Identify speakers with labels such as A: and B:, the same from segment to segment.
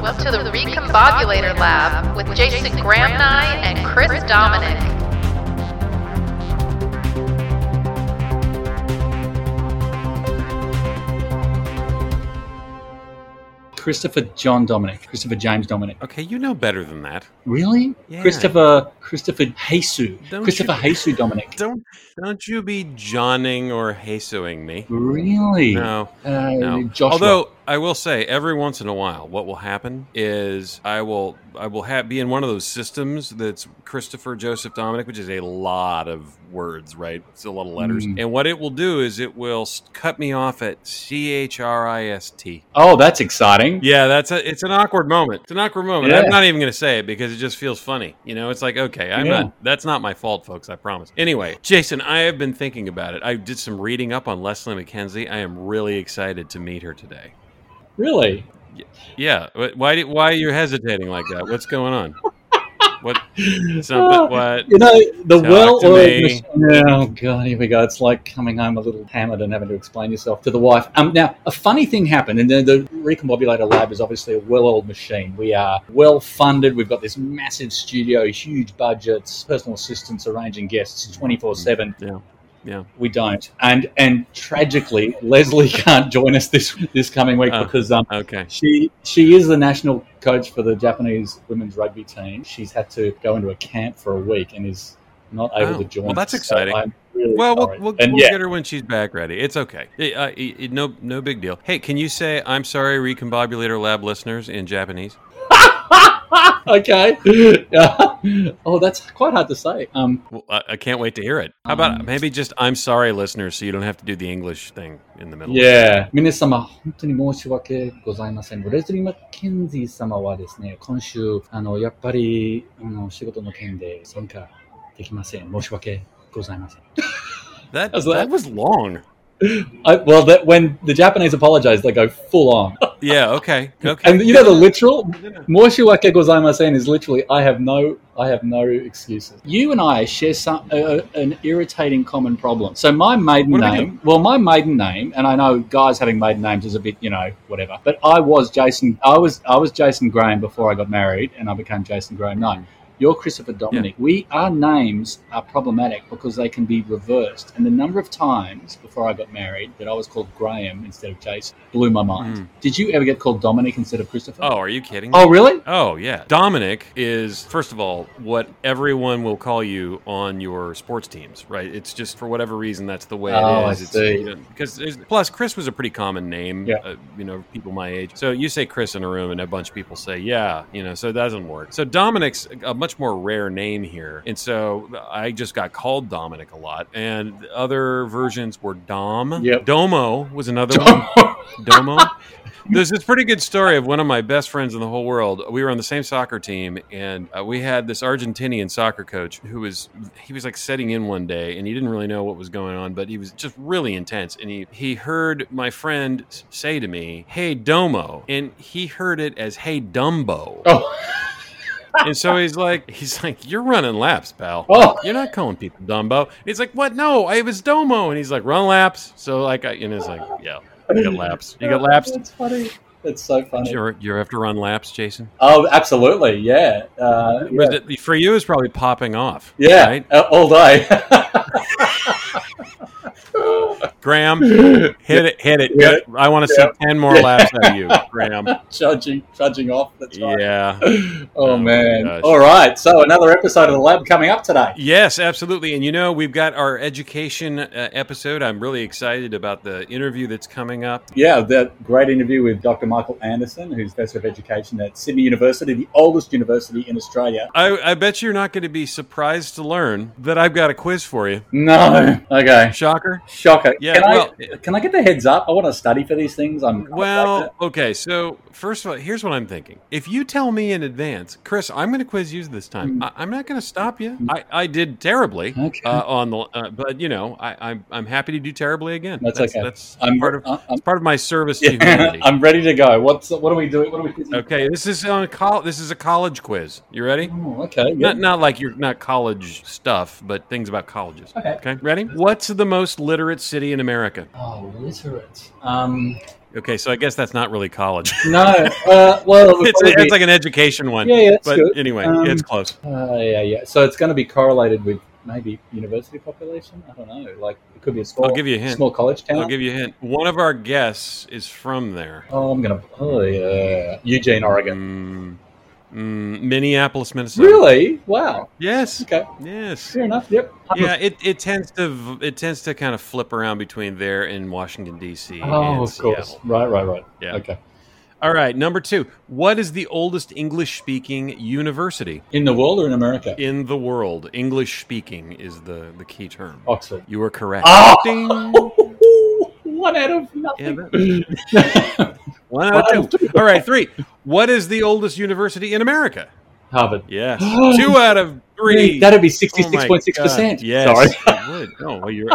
A: Welcome to the Recombobulator Lab with Jason Graham-Nye and Chris Dominic.
B: Christopher John Dominic, Christopher James Dominic.
C: Okay, you know better than that.
B: Really?
C: Yeah.
B: Christopher Christopher Jesus.
C: Don't
B: Christopher
C: you-
B: Jesus Dominic.
C: Don't don't you be Johnning or Jesuing me.
B: Really?
C: No.
B: Uh,
C: No.
B: Joshua.
C: Although I will say, every once in a while, what will happen is I will I will have be in one of those systems that's Christopher Joseph Dominic, which is a lot of words, right? It's a lot of letters,
B: Mm.
C: and what it will do is it will cut me off at C H R I S T.
B: Oh, that's exciting.
C: Yeah, that's a it's an awkward moment. It's an awkward moment.
B: Yeah.
C: I'm not even going to say it because it just feels funny. You know, it's like okay, I'm
B: Yeah.
C: not. That's not my fault, folks. I promise. Anyway, Jason, I have been thinking about it. I did some reading up on Lesley McKenzie. I am really excited to meet her today.
B: Really?
C: Yeah. wh- Why? Why are you hesitating like that? What's going on? What? Something? What?
B: You know, the well oiled Oh, God, here we go. It's like coming home a little hammered and having to explain yourself to the wife. Um, now, a funny thing happened, and the, the Recombobulator Lab is obviously a well oiled machine. We are well funded. We've got this massive studio, huge budgets, personal assistants arranging guests 24 7.
C: Yeah.
B: We don't. And and tragically, Lesley can't join us this this coming week
C: Oh.
B: because um,
C: Okay.
B: she she is the national coach for the Japanese women's rugby team. She's had to go into a camp for a week and is not able
C: Oh,
B: to join.
C: well, that's
B: us. So
C: exciting.
B: I'm really
C: Well, we'll, we'll,
B: and
C: we'll
B: yeah,
C: get her when she's back ready. It's okay. It, uh, it, it- no, no big deal. Hey, can you say "I'm sorry, Recombobulator Lab listeners" in Japanese?
B: okay. oh, that's quite hard to say. Um,
C: Well, I, I can't wait to hear it. How about maybe just "I'm sorry, listeners," so you don't have to do the English thing in the middle.
B: yeah. 皆様、本当に申し訳ございません。レズリー・マッケンジー様はですね、今週、あの、やっぱり、あの、仕事の件で参加できません。申し訳ございません。
C: That
B: How's
C: that
B: that?
C: was long.
B: I, well, that when the Japanese apologize, they go full on.
C: Yeah. Okay. Okay.
B: And you know the literal Moshiwake gozaimasen is literally I have no I have no excuses. You and I share some uh, an irritating common problem. So my maiden
C: What do we
B: name, well, my maiden name, and I know guys having maiden names is a bit you know whatever. But I was Jason. I was I was Jason Graham before I got married, and I became Jason Graham. No. You're Christopher Dominic. We our names are problematic because they can be reversed. And the number of times before I got married that I was called Graham instead of Jason blew my mind.
C: Mm.
B: Did you ever get called Dominic instead of Christopher?
C: Oh, are you kidding?
B: Oh, really?
C: Oh yeah, Dominic is first of all what everyone will call you on your sports teams, right? It's just for whatever reason that's the way
B: Oh, I
C: it is. It's,
B: see.
C: you know, because plus Chris was a pretty common name,
B: Yeah.
C: uh, you know, people my age. So you say Chris in a room, and a bunch of people say yeah, you know, so it doesn't work. So Dominic's a much more rare name here, and so I just got called Dominic a lot, and other versions were Dom.
B: Yep.
C: Domo was another one. Domo. There's this pretty good story of one of my best friends in the whole world. We were on the same soccer team, and uh, we had this Argentinian soccer coach who was he was like setting in one day, and he didn't really know what was going on, but he was just really intense. And he he heard my friend say to me, "Hey Domo," and he heard it as "Hey Dumbo,"
B: Oh,
C: and so he's like he's like, "You're running laps, pal."
B: oh,
C: You're not calling people Dumbo. And he's like, what? No, I was Domo. And he's like, run laps. So like, I, and it's like, yeah, you got laps. You got laps.
B: That's funny. That's so funny.
C: You're, you have to run laps, Jason.
B: Oh, absolutely. Yeah. Uh, yeah.
C: It- for you, it's probably popping off.
B: Yeah,
C: Right?
B: uh, all day.
C: Graham, hit it, hit it.
B: Yeah.
C: I want to see 10 more
B: Yeah.
C: laps out of you, Graham.
B: Trudging, trudging off. That's right.
C: Yeah.
B: Oh,
C: Oh,
B: man. All right. So another episode of the lab coming up today.
C: Yes, absolutely. And you know, we've got our education uh, episode. I'm really excited about the interview that's coming up.
B: Yeah, that great interview with Dr. Michael Anderson, who's Professor of Education at Sydney University, the oldest university in Australia.
C: I, I bet you're not going to be surprised to learn that I've got a quiz for you.
B: No. Okay.
C: Shocker.
B: Shocker.
C: Yeah,
B: Can
C: well-
B: I can I get the heads up? I want to study for these things. I'm of like
C: Well, okay. So first of all, here's what I'm thinking. If you tell me in advance, Chris, I'm going to quiz you this time. I, I'm not going to stop you. I, I did terribly
B: Hmm. Okay.
C: uh, on the, uh, but you know, I, I'm I'm happy to do terribly again.
B: That's okay.
C: That's
B: I'm
C: part of
B: I'm,
C: part of my service to humanity.
B: I'm ready to go. What's what are we doing? What are we? quizzing?
C: Okay, this is on col- This is a college quiz. You ready?
B: Oh, okay.
C: Not
B: Yeah.
C: not like you're not college stuff, but things about colleges.
B: Okay.
C: Okay, ready? What's the most literate city in America?
B: Oh, literate. Um,
C: Okay, so I guess that's not really college.
B: no. Uh, well, it
C: it's, it's like an education one.
B: yeah, yeah,
C: but
B: good.
C: anyway,
B: Um,
C: it's close.
B: Uh, yeah, yeah. So it's going to be correlated with maybe university population. I don't know. Like it could be a small.
C: I'll give you a hint.
B: Small college town.
C: I'll give you a hint. One of our guests is from there.
B: Oh, I'm gonna. Oh yeah, Eugene, Oregon.
C: Mm, mm, Minneapolis, Minnesota.
B: Really? Wow.
C: Yes.
B: Okay.
C: Yes.
B: Fair enough. Yep.
C: Yeah, it, it tends to it tends to kind of flip around between there and Washington D.C.
B: Oh, of course. Right, right, right.
C: Yeah.
B: Okay.
C: All right, number two. What is the oldest English speaking university
B: In the world or in America?
C: in the world? English speaking is the, the key term.
B: Oxford.
C: You are correct.
B: Oh!
C: Ding.
B: One out of
C: Yeah,
B: nothing.
C: One out of two. All right, three. What is the oldest university in America?
B: Harvard.
C: Yes. two out of three.
B: That'd be
C: Oh
B: sixty-six point six percent.
C: God, Yes.
B: Sorry.
C: it would. No, well, you're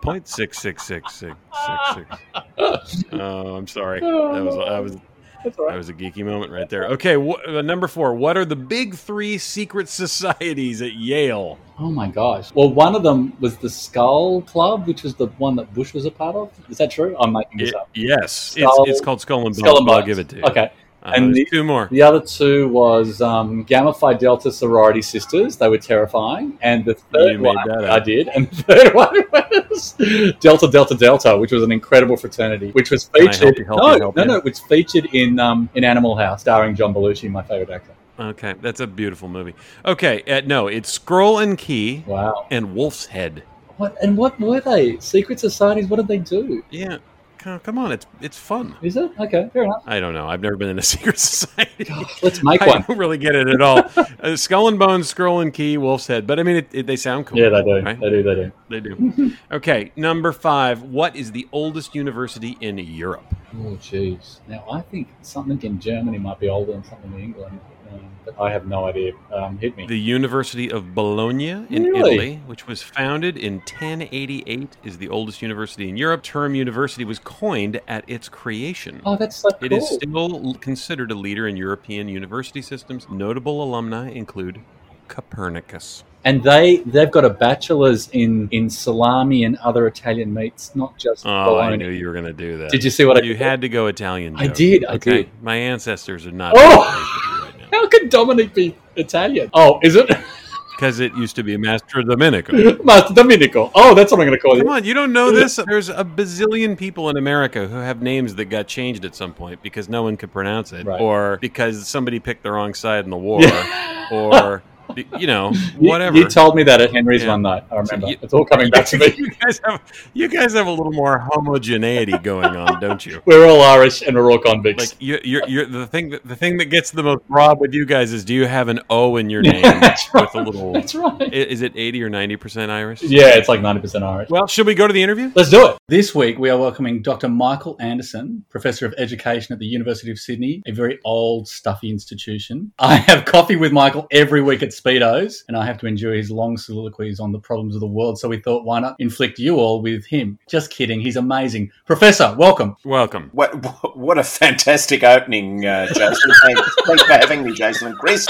C: point six six six six six six. Oh, I'm sorry. That was that was
B: That's all
C: that was a geeky moment right there. Okay, wh- uh, number four. What are the big three secret societies at Yale?
B: Oh my gosh. Well, one of them was the Skull Club, which was the one that Bush was a part of. Is that true? I'm making this
C: It-
B: up.
C: yes,
B: Skull-
C: it's, it's called Skull and Bones.
B: Skull and
C: but I'll give it to you.
B: Okay.
C: Uh,
B: And the-
C: two more.
B: The other two was um, Gamma Phi Delta sorority sisters. They were terrifying. And the third
C: You
B: one,
C: that.
B: I did. And the third one was Delta Delta Delta, which was an incredible fraternity, which was
C: I help
B: featured.
C: you, help
B: no,
C: you,
B: no,
C: you?
B: no, it's featured in um, in Animal House, starring John Belushi, my favorite actor.
C: Okay, that's a beautiful movie. Okay, uh, no, it's Scroll and Key
B: Wow.
C: and Wolf's Head.
B: What and what were they? Secret societies? What did they do?
C: Yeah, come come on, it's it's fun.
B: Is it okay? Fair enough.
C: I don't know. I've never been in a secret society.
B: Let's make
C: I
B: one.
C: don't really get it at all. Uh, Skull and Bones, Scroll and Key, Wolf's Head. But I mean, it, it, they sound cool.
B: Yeah, they do.
C: Right?
B: They do. They do.
C: They do. okay, number five. What is the oldest university in Europe?
B: Oh, jeez. Now, I think something in Germany might be older than something in England, I have no idea. Um, hit me.
C: The University of Bologna in
B: Really?
C: Italy, which was founded in 1088, is the oldest university in Europe. Term university was coined at its creation.
B: oh, that's so cool.
C: It is still considered a leader in European university systems. Notable alumni include Copernicus.
B: and they they've got a bachelor's in in salami and other Italian meats, not just
C: Oh, I knew you were going to do that.
B: Did you see what I
C: You had to go Italian.
B: I did, I
C: okay?
B: did.
C: My ancestors are not.
B: Oh! How could Dominic be Italian? Oh, is it
C: Because it used to be Master Domenico.
B: Master Domenico? Oh, that's what I'm going to call
C: Come
B: you.
C: Come on, you don't know this? There's a bazillion people in America who have names that got changed at some point because no one could pronounce it,
B: Right.
C: or because somebody picked the wrong side in the war, or you know,
B: You-
C: whatever.
B: You, told me that at Henry's
C: Yeah.
B: one night. I remember.
C: you-
B: it's all coming back to me.
C: you guys have you guys have a little more homogeneity going on, don't you?
B: We're all Irish and we're all convicts.
C: Like you, you're, you're the thing. That, the thing that gets the most broad with you guys is, do you have an O in your name
B: that's right.
C: with a little?
B: That's right.
C: Is it eighty or ninety percent Irish?
B: Yeah, it's like 90% Irish.
C: Well, should we go to the interview?
B: Let's do it. This week, we are welcoming Dr. Michael Anderson, Professor of Education at the University of Sydney, a very old, stuffy institution. I have coffee with Michael every week at Speedos, and I have to endure his long soliloquies on the problems of the world. So we thought, why not inflict you all with him? Just kidding. He's amazing. Professor, welcome.
C: Welcome.
D: What, what a fantastic opening, uh, Jason. Thanks, thanks for having me, Jason and Chris.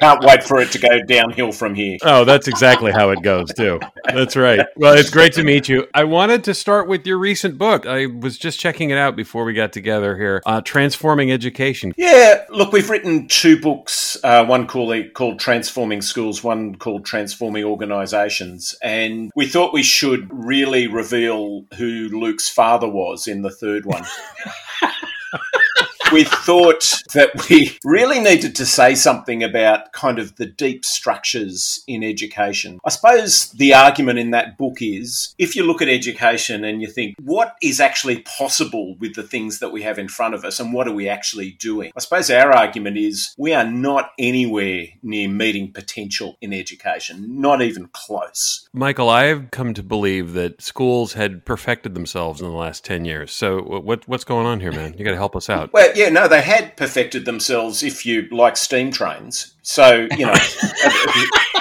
D: Can't wait for it to go downhill from here.
C: Oh, that's exactly how it goes, too. That's right. Well, it's great to meet you. I wanted to start with your recent book. I was just checking it out before we got together here uh, Transforming Education.
D: Yeah, look, we've written two books. Uh, one called called Transforming Schools, one called Transforming Organisations, and we thought we should really reveal who Luke's father was in the third one. we thought that we really needed to say something about kind of the deep structures in education. I suppose the argument in that book is if you look at education and you think, what is actually possible with the things that we have in front of us and what are we actually doing? I suppose our argument is we are not anywhere near meeting potential in education, not even close.
C: Michael, I've come to believe that schools had perfected themselves in the last 10 years. So, what, what's going on here, man? You got to help us out.
D: Well, yeah, no, they had perfected themselves if you like steam trains. So, you know,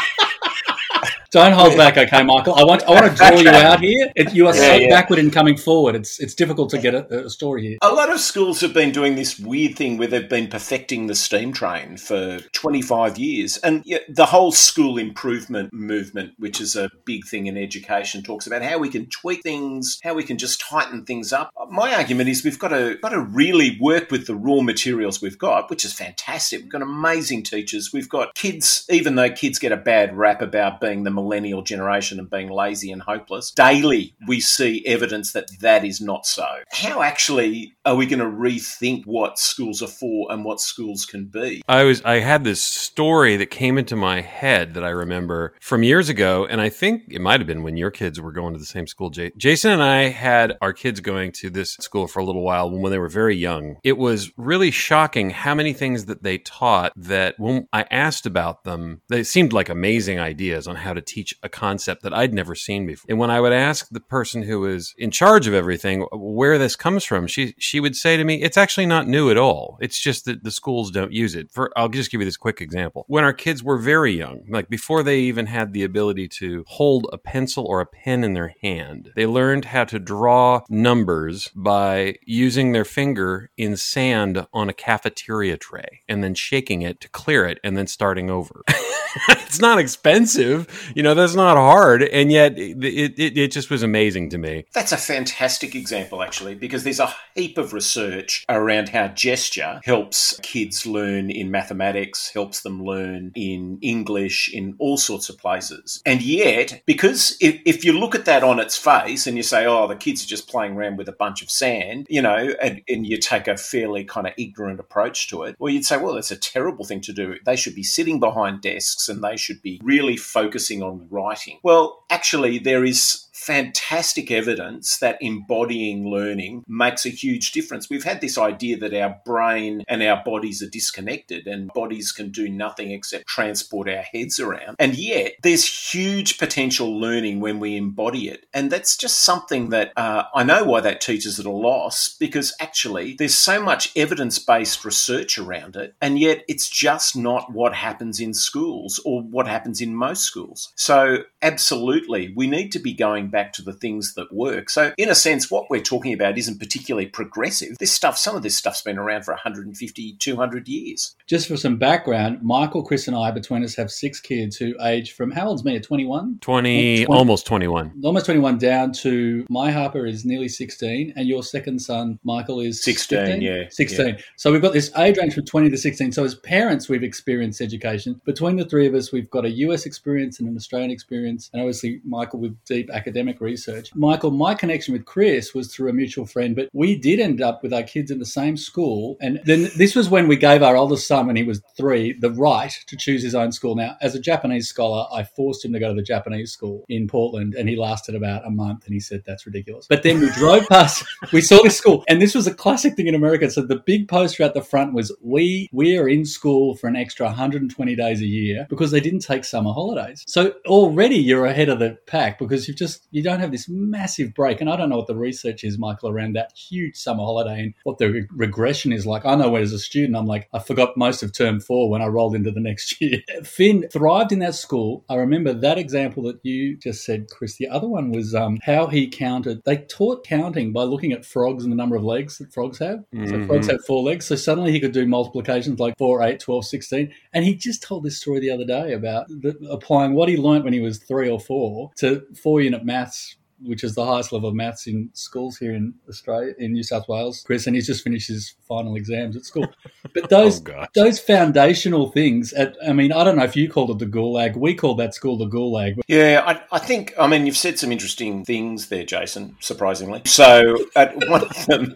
B: Don't hold back, okay, Michael. I want I want to draw you out here. It, you are
D: Yeah,
B: so
D: yeah.
B: backward in coming forward. It's it's difficult to get a, a story here.
D: A lot of schools have been doing this weird thing where they've been perfecting the steam train for 25 years. And the whole school improvement movement, which is a big thing in education, talks about how we can tweak things, how we can just tighten things up. My argument is we've got to, got to really work with the raw materials we've got, which is fantastic. We've got amazing teachers. We've got kids, even though kids get a bad rap about being the millennial generation and being lazy and hopeless, daily we see evidence that that is not so. How actually are we going to rethink what schools are for and what schools can be?
C: I was I had this story that came into my head that I remember from years ago, and I think it might have been when your kids were going to the same school. Jason and I had our kids going to this school for a little while when they were very young. It was really shocking how many things that they taught that when I asked about them, they seemed like amazing ideas on how to teach a concept that I'd never seen before. And when I would ask the person who was in charge of everything uh, where this comes from, she she would say to me, "It's actually not new at all. It's just that the schools don't use it." For I'll just give you this quick example. When our kids were very young, like before they even had the ability to hold a pencil or a pen in their hand, they learned how to draw numbers by using their finger in sand on a cafeteria tray and then shaking it to clear it and then starting over. it's not expensive, you know. That's not hard, and yet it, it, it just was amazing to me.
D: That's a fantastic example, actually, because there's a heap of research around how gesture helps kids learn in mathematics, helps them learn in English, in all sorts of places. And yet, because if, if you look at that on its face and you say, oh, the kids are just playing around with a bunch of sand, you know, and, and you take a fairly kind of ignorant approach to it, well, you'd say, well, that's a terrible thing to do. They should be sitting behind desks and they should be really focusing on writing. Well, actually, there is fantastic evidence that embodying learning makes a huge difference. We've had this idea that our brain and our bodies are disconnected and bodies can do nothing except transport our heads around. And yet, there's huge potential learning when we embody it. And that's just something that uh, I know why that teaches at a loss because actually there's so much evidence based research around it. And yet, it's just not what happens in schools or what happens in most schools. So, absolutely, we need to be going back to the things that work. So, in a sense, what we're talking about isn't particularly progressive. This stuff, some of this stuff's been around for 150, 200 years.
B: Just for some background, Michael, Chris, and I between us have six kids who age from how old's me? Twenty one.
C: 20,
B: 20
C: almost 21.
B: Almost 21 down to my Harper is nearly 16, and your second son, Michael, is
D: 16,
B: 15?
D: yeah,
B: 16. So we've got this age range from 20 to 16. So as parents, we've experienced education. Between the three of us, we've got a US experience and an Australian experience, and obviously Michael with deep academic research. Michael, my connection with Chris was through a mutual friend, but we did end up with our kids in the same school. And then this was when we gave our oldest son, when he was three, the right to choose his own school. Now, as a Japanese scholar, I forced him to go to the Japanese school in Portland, and he lasted about a month, and he said, That's ridiculous. But then we drove past, we saw this school, and this was a classic thing in America. So the big poster at the front was, We we are in school for an extra 120 days a year because they didn't take summer holidays. So already you're ahead of the pack because you've just you don't have this massive break. And I don't know what the research is, Michael, around that huge summer holiday and what the re- regression is like. I know as a student, I'm like, I forgot most of term four when I rolled into the next year. Finn thrived in that school. I remember that example that you just said, Chris. The other one was um, how he counted. They taught counting by looking at frogs and the number of legs that frogs have. So
C: Mhm.
B: frogs have four legs. So suddenly he could do multiplications like 4, 8, 12, 16. And he just told this story the other day about the, applying what he learnt when he was three or four to four unit maths which is the highest level of maths in schools here in Australia, in New South Wales, Chris, and he's just finished his final exams at school. But oh, those
C: Oh,
B: those foundational things, at, I mean, I don't know if you called it the Gulag. We called that school the Gulag.
D: Yeah, I, I think, I mean, you've said some interesting things there, Jason, surprisingly. So, one of them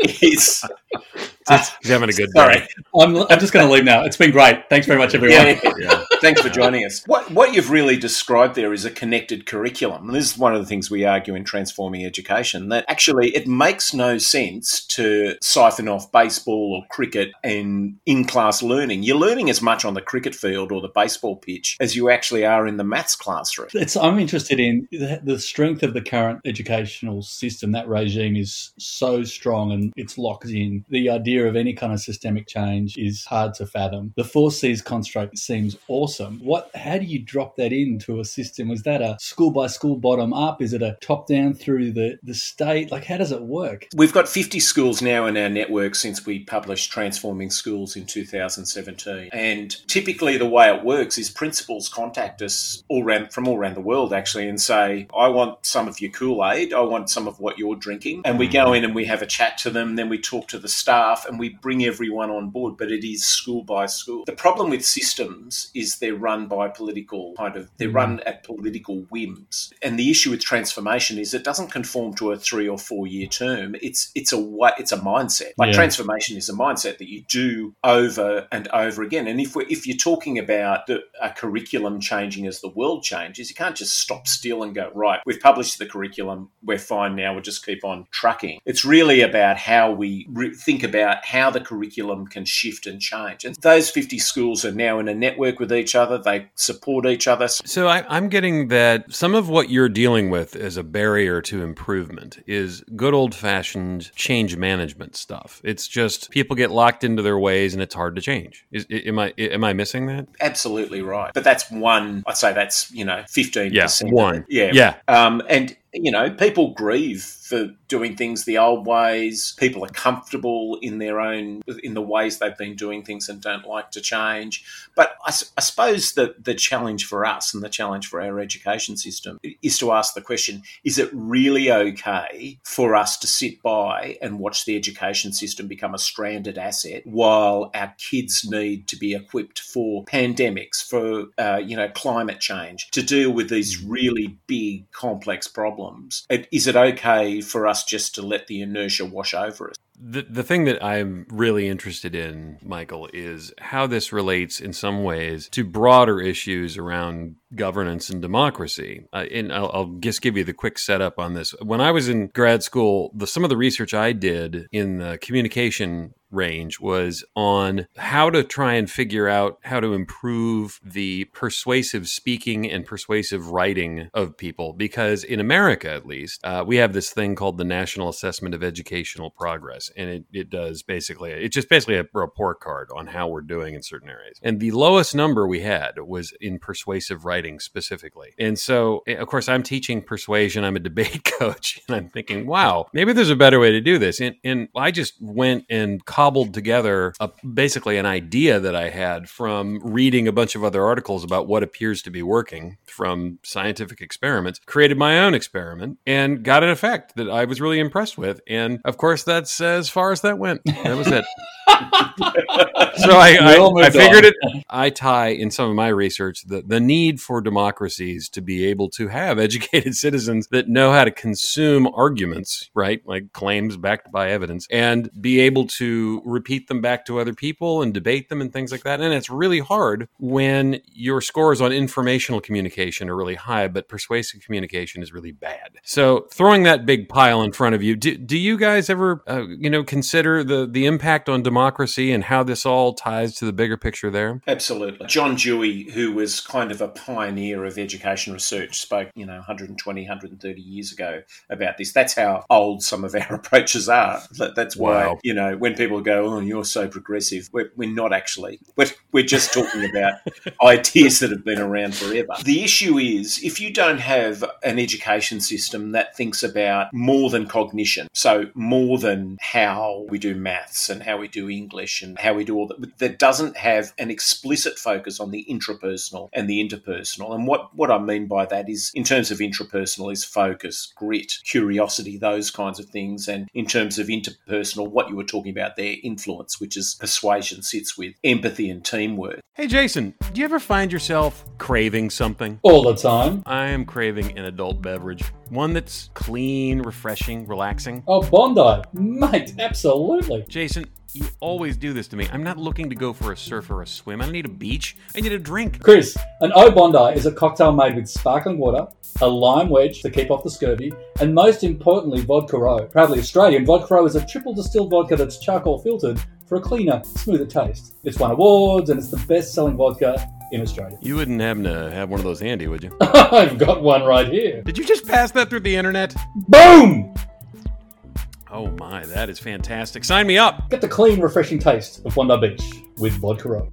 D: is.
C: He's having a good
D: Sorry.
C: day.
B: I'm, I'm just going to leave now. It's been great. Thanks very much, everyone.
D: Yeah, yeah. Thanks for joining us. What, what you've really described there is a connected curriculum. And this is one of the things we argue in Transforming Education that actually it makes no sense to siphon off baseball or cricket and in class learning. You're learning as much on the cricket field or the baseball pitch as you actually are in the maths classroom.
B: It's, I'm interested in the, the strength of the current educational system. That regime is so strong and it's locked in. The idea of any kind of systemic change is hard to fathom. The four C's construct seems awesome awesome. What? How do you drop that into a system? Is that a school by school bottom up? Is it a top down through the the state? Like, how does it work?
D: We've got 50 schools now in our network since we published Transforming Schools in 2017. And typically, the way it works is principals contact us all around, from all around the world actually and say, I want some of your Kool Aid, I want some of what you're drinking. And we go mm. in and we have a chat to them, then we talk to the staff and we bring everyone on board, but it is school by school. The problem with systems is they're run by political kind of, they're hmm. run at political whims. And the issue with transformation is it doesn't conform to a three or four year term. It's it's a way, it's a mindset. Like
B: Yeah.
D: transformation is a mindset that you do over and over again. And if we if you're talking about the, a curriculum changing as the world changes, you can't just stop still and go right. We've published the curriculum. We're fine now. We'll just keep on trucking. It's really about how we re- think about how the curriculum can shift and change. And those 50 schools are now in a network with each other. They support each other.
C: So I, I'm getting that some of what you're dealing with as a barrier to improvement is good old fashioned change management stuff. It's just people get locked into their ways and it's hard to change. Is, am I am I missing that?
D: Absolutely right. But that's one, I'd say that's, you know, 15%.
C: Yeah, one.
D: Yeah.
C: Yeah.
D: Um, and, you know, people grieve for doing things the old ways. People are comfortable in their own, in the ways they've been doing things and don't like to change. But I suppose that the challenge for us and the challenge for our education system is to ask the question is it really okay for us to sit by and watch the education system become a stranded asset while our kids need to be equipped for pandemics, for, uh, you know, climate change, to deal with these really big, complex problems? It- Is it okay for us just to let the inertia wash over us?
C: The, the thing that I'm really interested in, Michael, is how this relates in some ways to broader issues around governance and democracy. Uh, and I'll, I'll just give you the quick setup on this. When I was in grad school, the, some of the research I did in the communication range was on how to try and figure out how to improve the persuasive speaking and persuasive writing of people. Because in America, at least, uh, we have this thing called the National Assessment of Educational Progress. And it, it does basically, it's just basically a report card on how we're doing in certain areas. And the lowest number we had was in persuasive writing specifically. And so, eh, of course, I'm teaching persuasion, I'm a debate coach, and I'm thinking, wow, maybe there's a better way to do this. And, and I just went and cobbled together a, basically an idea that I had from reading a bunch of other articles about what appears to be working from scientific experiments, created my own experiment, and got an effect that I was really impressed with. And of course, that's as far as that went. That was it. so I, I, I figured it. I tie in some of my research the, the need for democracies to be able to have educated citizens that know how to consume arguments, right? Like claims backed by evidence, and be able to repeat them back to other people and debate them and things like that. And it's really hard when your scores on informational communication are really high, but persuasive communication is really bad. So throwing that big pile in front of you, do, do you guys ever, uh, you know, consider the, the impact on democracy and how this all ties to the bigger picture there?
D: Absolutely. John Dewey, who was kind of a pioneer of education research, spoke, you know, 120, 130 years ago about this. That's how old some of our approaches are. That- That's why,
C: Wow.
D: you know, when people go, oh, you're so progressive, we're, we're not actually. We're, we're just talking about ideas that have been around forever. The issue is if you don't have an education system that thinks about more than cognition, so more than how we do maths and how we do English and how we do all that, that doesn't have an explicit focus on the intrapersonal and the interpersonal. And what, what I mean by that is, in terms of intrapersonal, is focus, grit, curiosity, those kinds of things. And in terms of interpersonal, what you were talking about there, influence, which is persuasion, sits with empathy and teamwork.
C: Hey, Jason, do you ever find yourself craving something?
B: All the time.
C: I am craving an adult beverage, one that's clean, refreshing, relaxing.
B: Oh, Bondi. Mate, absolutely.
C: Jason, you always do this to me. I'm not looking to go for a surf or a swim. I need a beach. I need a drink.
B: Chris, an O Bondi is a cocktail made with sparkling water, a lime wedge to keep off the scurvy, and most importantly, Vodka O. Proudly Australian, Vodka O is a triple distilled vodka that's charcoal filtered for a cleaner, smoother taste. It's won awards and it's the best selling vodka in Australia.
C: You wouldn't happen to have one of those handy, would you?
B: I've got one right here.
C: Did you just pass that through the internet?
B: Boom!
C: Oh my, that is fantastic. Sign me up.
B: Get the clean, refreshing taste of Bondi Beach with Vodka O.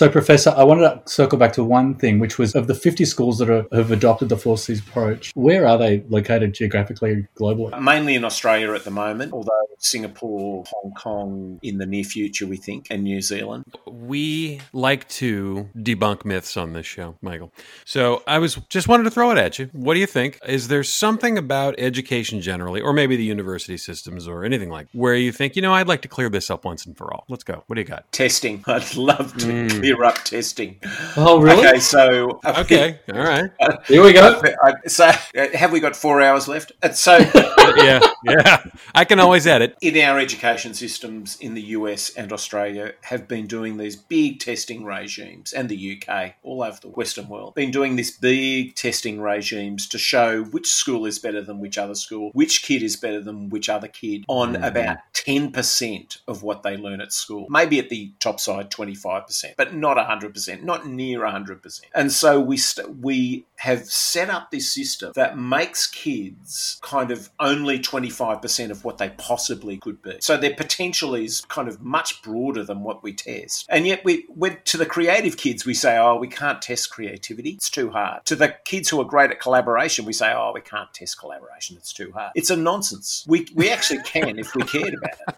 B: So, Professor, I wanted to circle back to one thing, which was of the 50 schools that are, have adopted the Four Cs approach, where are they located geographically, globally?
D: Mainly in Australia at the moment, although Singapore, Hong Kong in the near future, we think, and New Zealand.
C: We like to debunk myths on this show, Michael. So I was just wanted to throw it at you. What do you think? Is there something about education generally, or maybe the university systems or anything like, where you think, you know, I'd like to clear this up once and for all? Let's go. What do you got?
D: Testing. I'd love to mm. Clear up testing.
B: Oh, really?
D: Okay, so
C: Okay. All right.
B: Here we go.
D: So, uh, have we got four hours left? Uh, So,
C: yeah. Yeah. I can always edit.
D: in our education systems in the US and Australia, have been doing these big testing regimes, and the UK, all over the Western world, been doing these big testing regimes to show which school is better than which other school, which kid is better than which other kid, on mm. about 10% of what they learn at school. Maybe at the top side, 25%, but not 100%, not near 100%. And so we, st- we have set up this system that makes kids kind of only 25% of what they possibly could be. So their potential is kind of much broader than what we test. And yet we we to the creative kids we say, "Oh, we can't test creativity. It's too hard." To the kids who are great at collaboration, we say, "Oh, we can't test collaboration. It's too hard." It's a nonsense. We we actually can if we cared about it.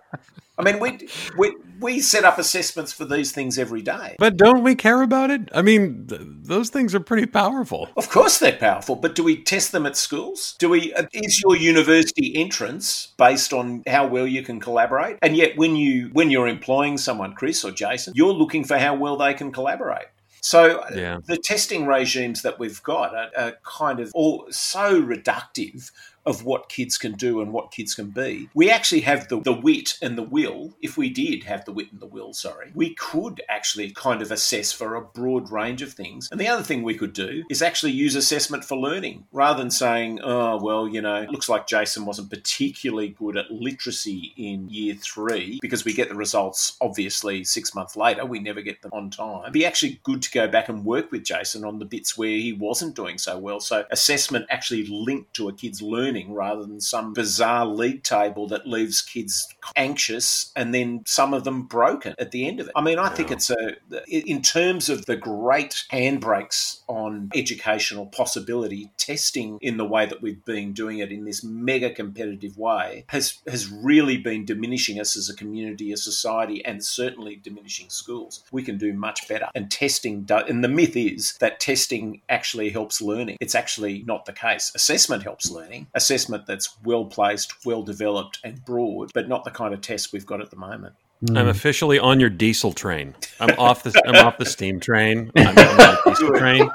D: I mean, we, we we set up assessments for these things every day.
C: But don't we care about it? I mean, th- those things are pretty powerful.
D: Of course, they're powerful, but do we test them at schools? Do we? uh, Is your university entrance based on how well you can collaborate? And yet, when you when you're employing someone, Chris or Jason, you're looking for how well they can collaborate. So uh,
C: Yeah.
D: the testing regimes that we've got are, are kind of all so reductive of what kids can do and what kids can be. We actually have the, the wit and the will. If we did have the wit and the will, sorry, we could actually kind of assess for a broad range of things. And the other thing we could do is actually use assessment for learning rather than saying, oh, well, you know, looks like Jason wasn't particularly good at literacy in year three because we get the results obviously six months later. We never get them on time. It'd be actually good to go back and work with Jason on the bits where he wasn't doing so well. So assessment actually linked to a kid's learning rather than some bizarre league table that leaves kids anxious and then some of them broken at the end of it. I mean, I think it's a, in terms of the great handbrakes on educational possibility, testing in the way that we've been doing it in this mega competitive way has, has really been diminishing us as a community, a society, and certainly diminishing schools. We can do much better. And testing, do, and the myth is that testing actually helps learning. It's actually not the case. Assessment helps learning. Assessment that's well placed, well developed, and broad, but not the kind of test we've got at the moment.
C: I'm hmm. officially on your diesel train. I'm off the I'm off the steam train. I'm on the diesel train.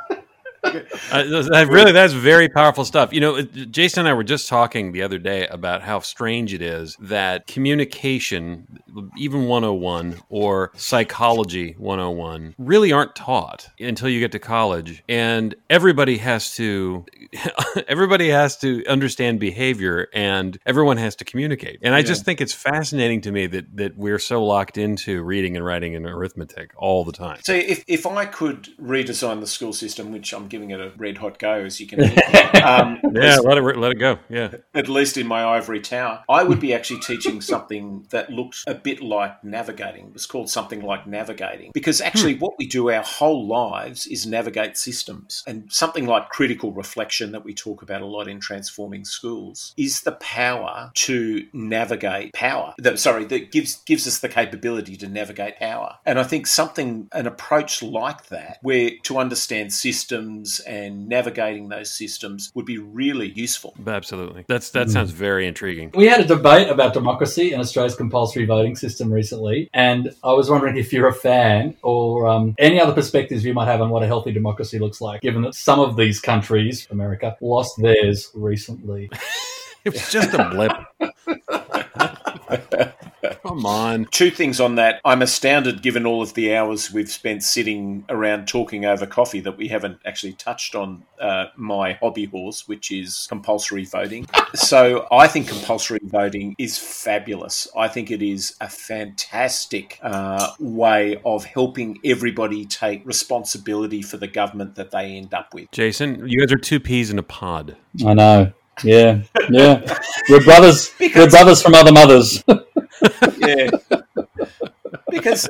C: Uh, that really, that's very powerful stuff. You know, Jason and I were just talking the other day about how strange it is that communication, even 101 or psychology 101, really aren't taught until you get to college, and everybody has to, everybody has to understand behavior, and everyone has to communicate. And I just think it's fascinating to me that that we're so locked into reading and writing and arithmetic all the time.
D: So if, if I could redesign the school system, which I'm giving it a red hot go, as you can hear, um,
C: Yeah, let it let it go. Yeah.
D: at least in my ivory tower, I would be actually teaching something that looked a bit like navigating. It was called something like navigating. Because actually, what we do our whole lives is navigate systems. And something like critical reflection that we talk about a lot in transforming schools is the power to navigate power. That, sorry, that gives gives us the capability to navigate power. And I think something, an approach like that, where to understand systems and navigating those systems would be really useful.
C: Absolutely. That's that sounds very intriguing.
B: We had a debate about democracy and Australia's compulsory voting system recently, and I was wondering if you're a fan or um, any other perspectives you might have on what a healthy democracy looks like, given that some of these countries, America, lost theirs recently.
C: It was just a blip. Come on.
D: Two things on that. I'm astounded, given all of the hours we've spent sitting around talking over coffee, that we haven't actually touched on uh, my hobby horse, which is compulsory voting. so I think compulsory voting is fabulous. I think it is a fantastic uh, way of helping everybody take responsibility for the government that they end up with.
C: Jason, you guys are two peas in a pod.
B: I know. Yeah, yeah. We're brothers. We're brothers from other mothers.
D: Yeah. because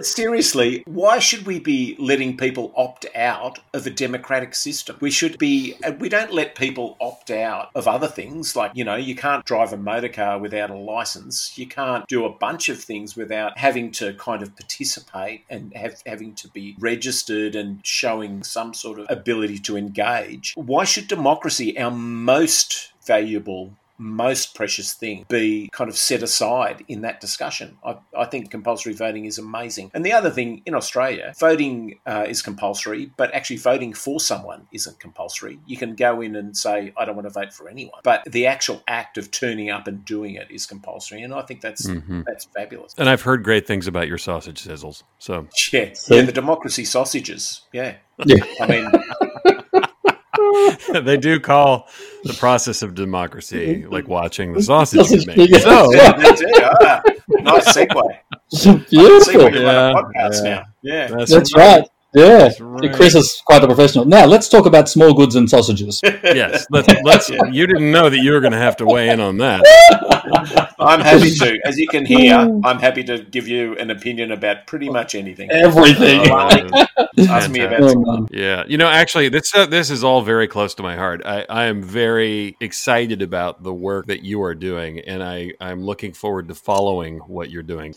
D: seriously, why should we be letting people opt out of a democratic system? We should be, uh, we don't let people opt out of other things. Like, you know, you can't drive a motor car without a license. You can't do a bunch of things without having to kind of participate and have, having to be registered and showing some sort of ability to engage. Why should democracy, our most valuable most precious thing be kind of set aside in that discussion. I, I think compulsory voting is amazing. And the other thing in Australia, voting uh, is compulsory, but actually voting for someone isn't compulsory. You can go in and say, I don't want to vote for anyone. But the actual act of turning up and doing it is compulsory. And I think that's mm-hmm. that's fabulous.
C: And I've heard great things about your sausage sizzles. So
D: yeah, yeah the democracy sausages. Yeah. yeah. I mean
C: they do call the process of democracy like watching the sausage make. So
D: yeah, they do. Ah, nice segue.
B: Beautiful.
D: Yeah, yeah. now. Yeah,
B: that's, that's right. Right. Yeah, right. Chris is quite a professional. Now let's talk about small goods and sausages.
C: yes, let's. let's you didn't know that you were going to have to weigh in on that.
D: I'm happy to. As you can hear, I'm happy to give you an opinion about pretty much anything.
B: Everything.
D: Uh, ask me about.
C: Yeah, you know, actually, this uh, this is all very close to my heart. I, I am very excited about the work that you are doing, and I I'm looking forward to following what you're doing.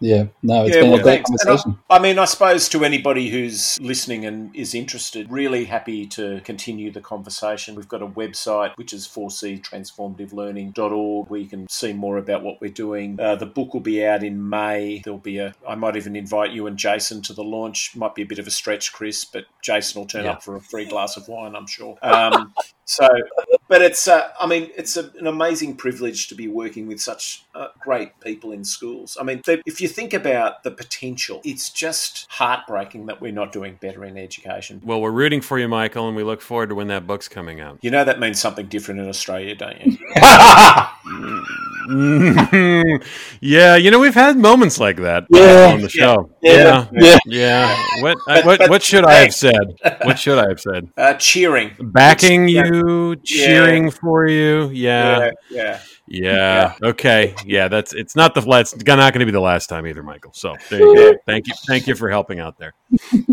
B: Yeah. Yeah, no, it's yeah, been well, a great thanks. conversation.
D: I, I, mean, I suppose to anybody who's listening and is interested, really happy to continue the conversation. We've got a website which is 4ctransformativelearning.org where you can see more about what we're doing. Uh, the book will be out in May. There'll be a, I might even invite you and Jason to the launch. Might be a bit of a stretch, Chris, but Jason will turn yeah. up for a free glass of wine, I'm sure. Um, so, but it's, uh, I mean, it's a, an amazing privilege to be working with such uh, great people in schools. I mean, if you think about the potential, it's just heartbreaking that we're not doing better in education.
C: Well, we're rooting for you, Michael, and we look forward to when that book's coming out.
D: You know that means something different in Australia, don't you?
C: yeah, you know we've had moments like that
B: yeah,
C: on the show.
B: Yeah, yeah,
C: yeah. yeah. What but, what, but, what should I have said? What should I have said?
D: Uh, cheering,
C: backing you, cheering for you.
D: Yeah, yeah.
C: Yeah. Okay. Yeah. That's it's not the it's not going to be the last time either, Michael. So there you go. Thank you. Thank you for helping out there.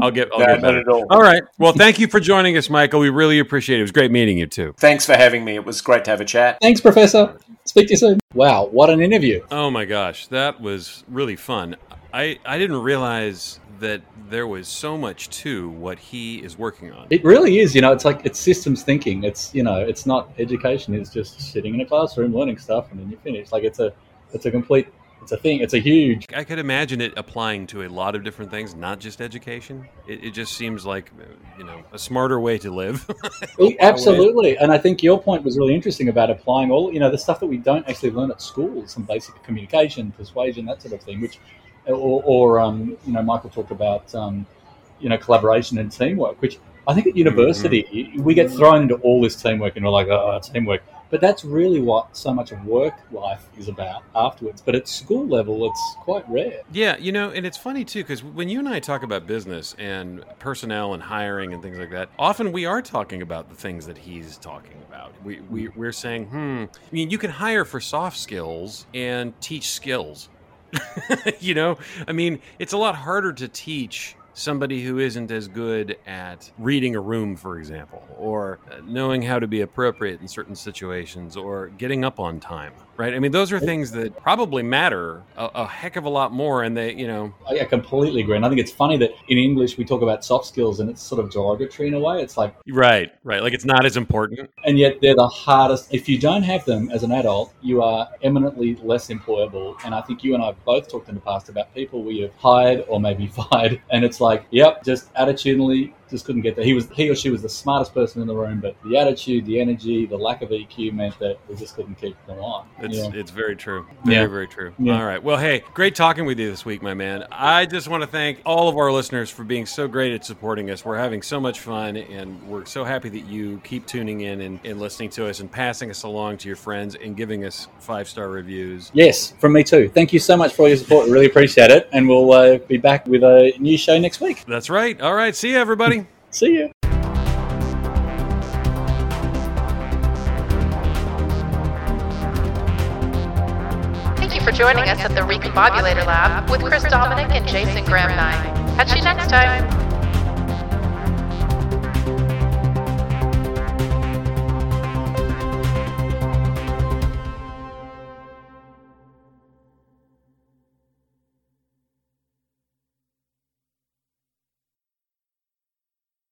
C: I'll get. I'll get better. All. all right. Well, thank you for joining us, Michael. We really appreciate it. It was great meeting you too.
D: Thanks for having me. It was great to have a chat.
B: Thanks, Professor. Speak to you soon. Wow, what an interview!
C: Oh my gosh, that was really fun. I I didn't realize that there was so much to what he is working on.
B: It really is. You know, it's like it's systems thinking. It's you know, it's not education. It's just sitting in a classroom learning stuff and then you finish. Like it's a it's a complete it's a thing. It's a huge.
C: I could imagine it applying to a lot of different things, not just education. It, it just seems like you know a smarter way to live.
B: Absolutely, and I think your point was really interesting about applying all you know the stuff that we don't actually learn at school, some basic communication, persuasion, that sort of thing, which or, or um, you know, Michael talked about um, you know collaboration and teamwork, which I think at university mm-hmm. we get thrown into all this teamwork and we're like, oh, teamwork. But that's really what so much of work life is about afterwards. But at school level, it's quite rare.
C: Yeah, you know, and it's funny too because when you and I talk about business and personnel and hiring and things like that, often we are talking about the things that he's talking about. We, we we're saying, hmm, I mean, you can hire for soft skills and teach skills you know, I mean, it's a lot harder to teach somebody who isn't as good at reading a room, for example, or uh, knowing how to be appropriate in certain situations, or getting up on time, right? I mean, those are things that probably matter a, a heck of a lot more. And they, you know,
B: I completely agree. And I think it's funny that in English we talk about soft skills and it's sort of derogatory in a way. It's like,
C: right, right. Like it's not as important.
B: And yet they're the hardest. If you don't have them as an adult, you are eminently less employable. And I think you and I have both talked in the past about people we have hired or maybe fired. And it's like, yep, just attitudinally just couldn't get there. He was he or she was the smartest person in the room, but the attitude, the energy, the lack of EQ meant that we just couldn't keep them on.
C: It's yeah. it's very true. Very yeah. very true. Yeah. All right. Well, hey, great talking with you this week, my man. I just want to thank all of our listeners for being so great at supporting us. We're having so much fun, and we're so happy that you keep tuning in and, and listening to us and passing us along to your friends and giving us five star reviews.
B: Yes, from me too. Thank you so much for all your support. really appreciate it, and we'll uh, be back with a new show next week.
C: That's right. All right. See you, everybody.
B: See ya. Thank you.
A: For joining us at the Recombobulator Lab with Chris Dominic and Jason Graham Nye. Catch you next time.